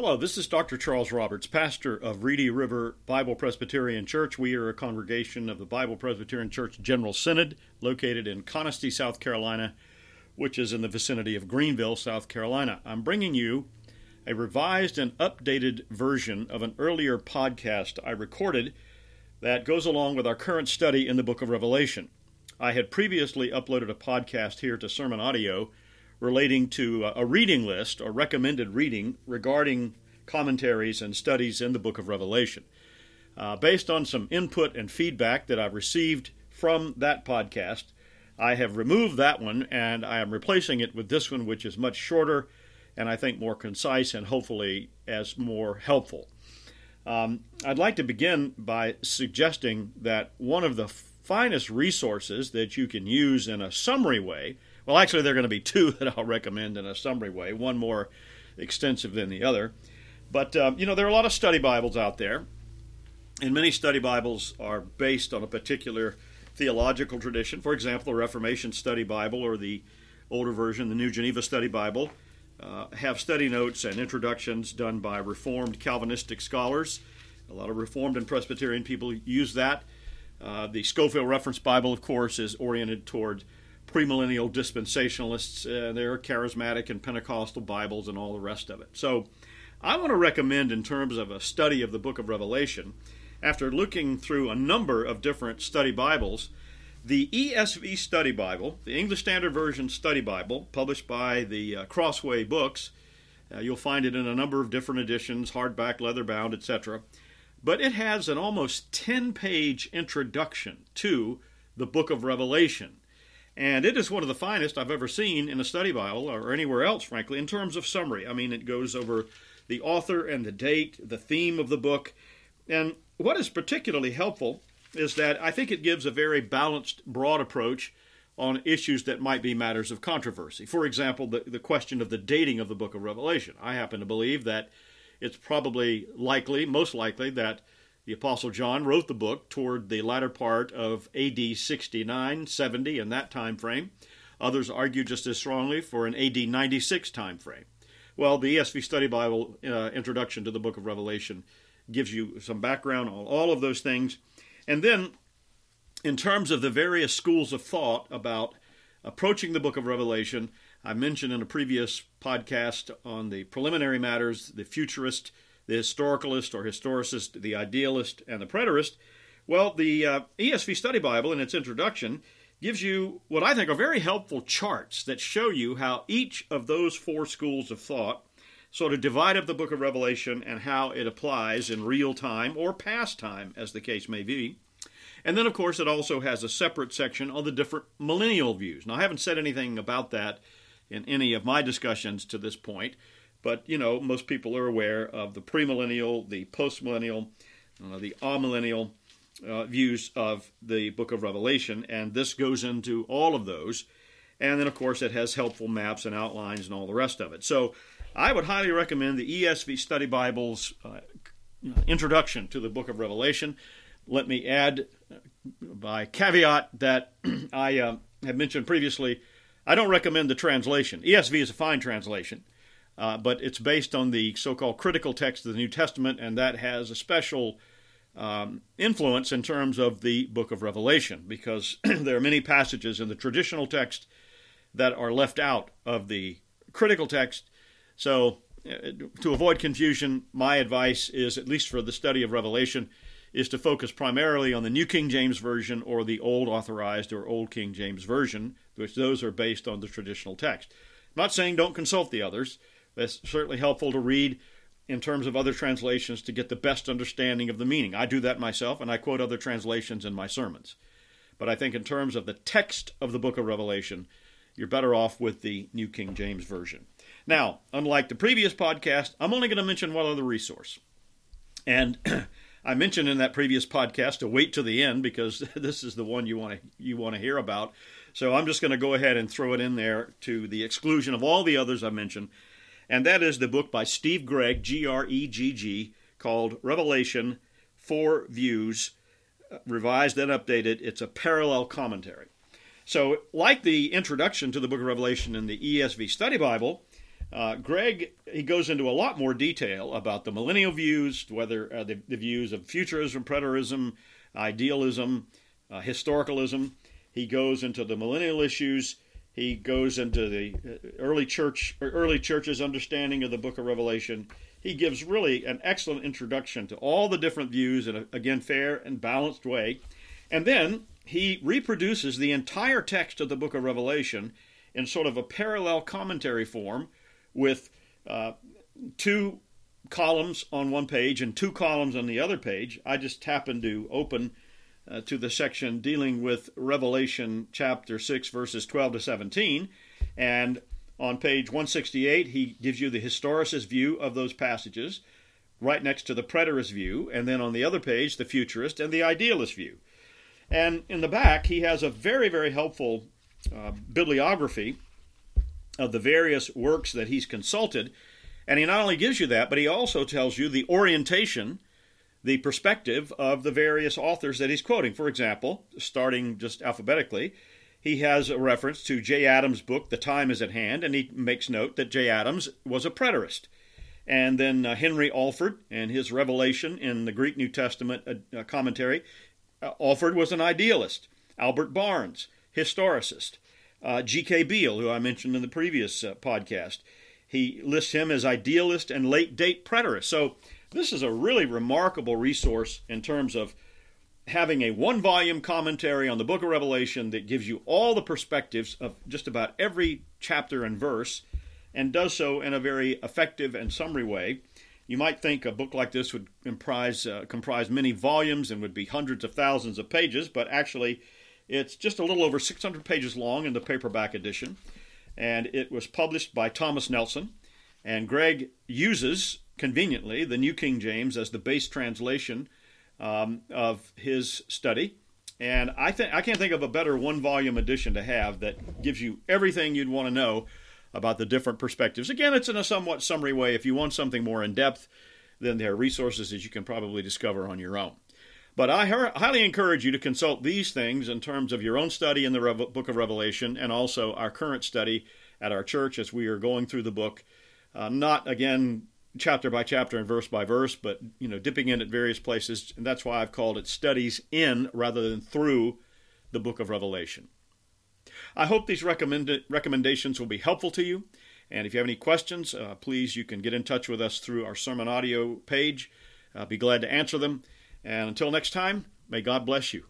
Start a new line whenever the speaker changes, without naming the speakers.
Hello, this is Dr. Charles Roberts, pastor of Reedy River Bible Presbyterian Church. We are a congregation of the Bible Presbyterian Church General Synod located in Conestee, South Carolina, which is in the vicinity of Greenville, South Carolina. I'm bringing you a revised and updated version of an earlier podcast I recorded that goes along with our current study in the book of Revelation. I had previously uploaded a podcast here to Sermon Audio relating to a reading list or recommended reading regarding commentaries and studies in the book of Revelation. Uh, based on some input and feedback that I've received from that podcast, I have removed that one and I am replacing it with this one, which is much shorter and I think more concise and hopefully as more helpful. Um, I'd like to begin by suggesting that one of the finest resources that you can use in a summary way well, actually, there are going to be two that I'll recommend in a summary way, one more extensive than the other. But, um, you know, there are a lot of study Bibles out there, and many study Bibles are based on a particular theological tradition. For example, the Reformation Study Bible or the older version, the New Geneva Study Bible, uh, have study notes and introductions done by Reformed Calvinistic scholars. A lot of Reformed and Presbyterian people use that. Uh, the Scofield Reference Bible, of course, is oriented toward premillennial dispensationalists. Uh, there are charismatic and Pentecostal Bibles and all the rest of it. So I want to recommend, in terms of a study of the book of Revelation, after looking through a number of different study Bibles, the ESV Study Bible, the English Standard Version Study Bible, published by the uh, Crossway Books. Uh, you'll find it in a number of different editions, hardback, leather bound, etc. But it has an almost 10 page introduction to the book of Revelation. And it is one of the finest I've ever seen in a study Bible or anywhere else, frankly, in terms of summary. I mean, it goes over the author and the date, the theme of the book. And what is particularly helpful is that I think it gives a very balanced, broad approach on issues that might be matters of controversy. For example, the, the question of the dating of the book of Revelation. I happen to believe that it's probably likely, most likely, that the Apostle John wrote the book toward the latter part of AD 69, 70, in that time frame. Others argue just as strongly for an AD 96 time frame. Well, the ESV Study Bible uh, introduction to the book of Revelation gives you some background on all of those things. And then, in terms of the various schools of thought about approaching the book of Revelation, I mentioned in a previous podcast on the preliminary matters, the futurist the historicalist or historicist, the idealist, and the preterist. Well, the uh, ESV Study Bible, in its introduction, gives you what I think are very helpful charts that show you how each of those four schools of thought sort of divide up the book of Revelation and how it applies in real time or past time, as the case may be. And then, of course, it also has a separate section on the different millennial views. Now, I haven't said anything about that in any of my discussions to this point, but, you know, most people are aware of the premillennial, the postmillennial, uh, the amillennial uh, views of the book of Revelation, and this goes into all of those. And then, of course, it has helpful maps and outlines and all the rest of it. So I would highly recommend the ESV Study Bible's uh, introduction to the book of Revelation. Let me add, uh, by caveat, that I uh, have mentioned previously, I don't recommend the translation. ESV is a fine translation. Uh, but it's based on the so called critical text of the New Testament, and that has a special um, influence in terms of the book of Revelation because there are many passages in the traditional text that are left out of the critical text. So, uh, to avoid confusion, my advice is, at least for the study of Revelation, is to focus primarily on the New King James Version or the Old Authorized or Old King James Version, which those are based on the traditional text. I'm not saying don't consult the others. That's certainly helpful to read in terms of other translations to get the best understanding of the meaning. I do that myself, and I quote other translations in my sermons. But I think in terms of the text of the book of Revelation, you're better off with the New King James Version. Now, unlike the previous podcast, I'm only going to mention one other resource. And I mentioned in that previous podcast to wait to the end because this is the one you want to you want to hear about. So I'm just going to go ahead and throw it in there to the exclusion of all the others I mentioned and that is the book by Steve Gregg, G R E G G, called Revelation Four Views, revised and updated. It's a parallel commentary. So, like the introduction to the book of Revelation in the ESV Study Bible, Uh, Gregg, he goes into a lot more detail about the millennial views, whether uh, the, the, views of futurism, preterism, idealism, uh, historicalism. He goes into the millennial issues. He goes into the uh, early church, early church's understanding of the Book of Revelation. He gives really an excellent introduction to all the different views in a, again fair and balanced way, and then he reproduces the entire text of the Book of Revelation in sort of a parallel commentary form with uh, two columns on one page and two columns on the other page. I just happened to open uh, to the section dealing with Revelation chapter 6, verses 12 to 17. And on page 168, he gives you the historicist view of those passages, right next to the preterist view. And then on the other page, the futurist and the idealist view. And in the back, he has a very, very helpful uh, bibliography of the various works that he's consulted. And he not only gives you that, but he also tells you the orientation, the perspective of the various authors that he's quoting. For example, starting just alphabetically, he has a reference to Jay Adams' book, The Time is at Hand, and he makes note that Jay Adams was a preterist. And then uh, Henry Alford and his revelation in the Greek New Testament uh, commentary. Uh, Alford was an idealist. Albert Barnes, historicist uh, G.K. Beale, who I mentioned in the previous uh, podcast. He lists him as idealist and late date preterist. So this is a really remarkable resource in terms of having a one volume commentary on the book of Revelation that gives you all the perspectives of just about every chapter and verse and does so in a very effective and summary way. You might think a book like this would comprise, uh, comprise many volumes and would be hundreds of thousands of pages, but actually, it's just a little over 600 pages long in the paperback edition, and it was published by Thomas Nelson. And Gregg uses, conveniently, the New King James as the base translation um, of his study. And I think I can't think of a better one-volume edition to have that gives you everything you'd want to know about the different perspectives. Again, it's in a somewhat summary way. If you want something more in depth, then there are resources that you can probably discover on your own. But I highly encourage you to consult these things in terms of your own study in the book of Revelation and also our current study at our church as we are going through the book. Uh, not, again, chapter by chapter and verse by verse, but you know, dipping in at various places, and that's why I've called it studies in rather than through the book of Revelation. I hope these recommend- recommendations will be helpful to you. And if you have any questions, uh, please you can get in touch with us through our sermon audio page. I'll be glad to answer them. And until next time, may God bless you.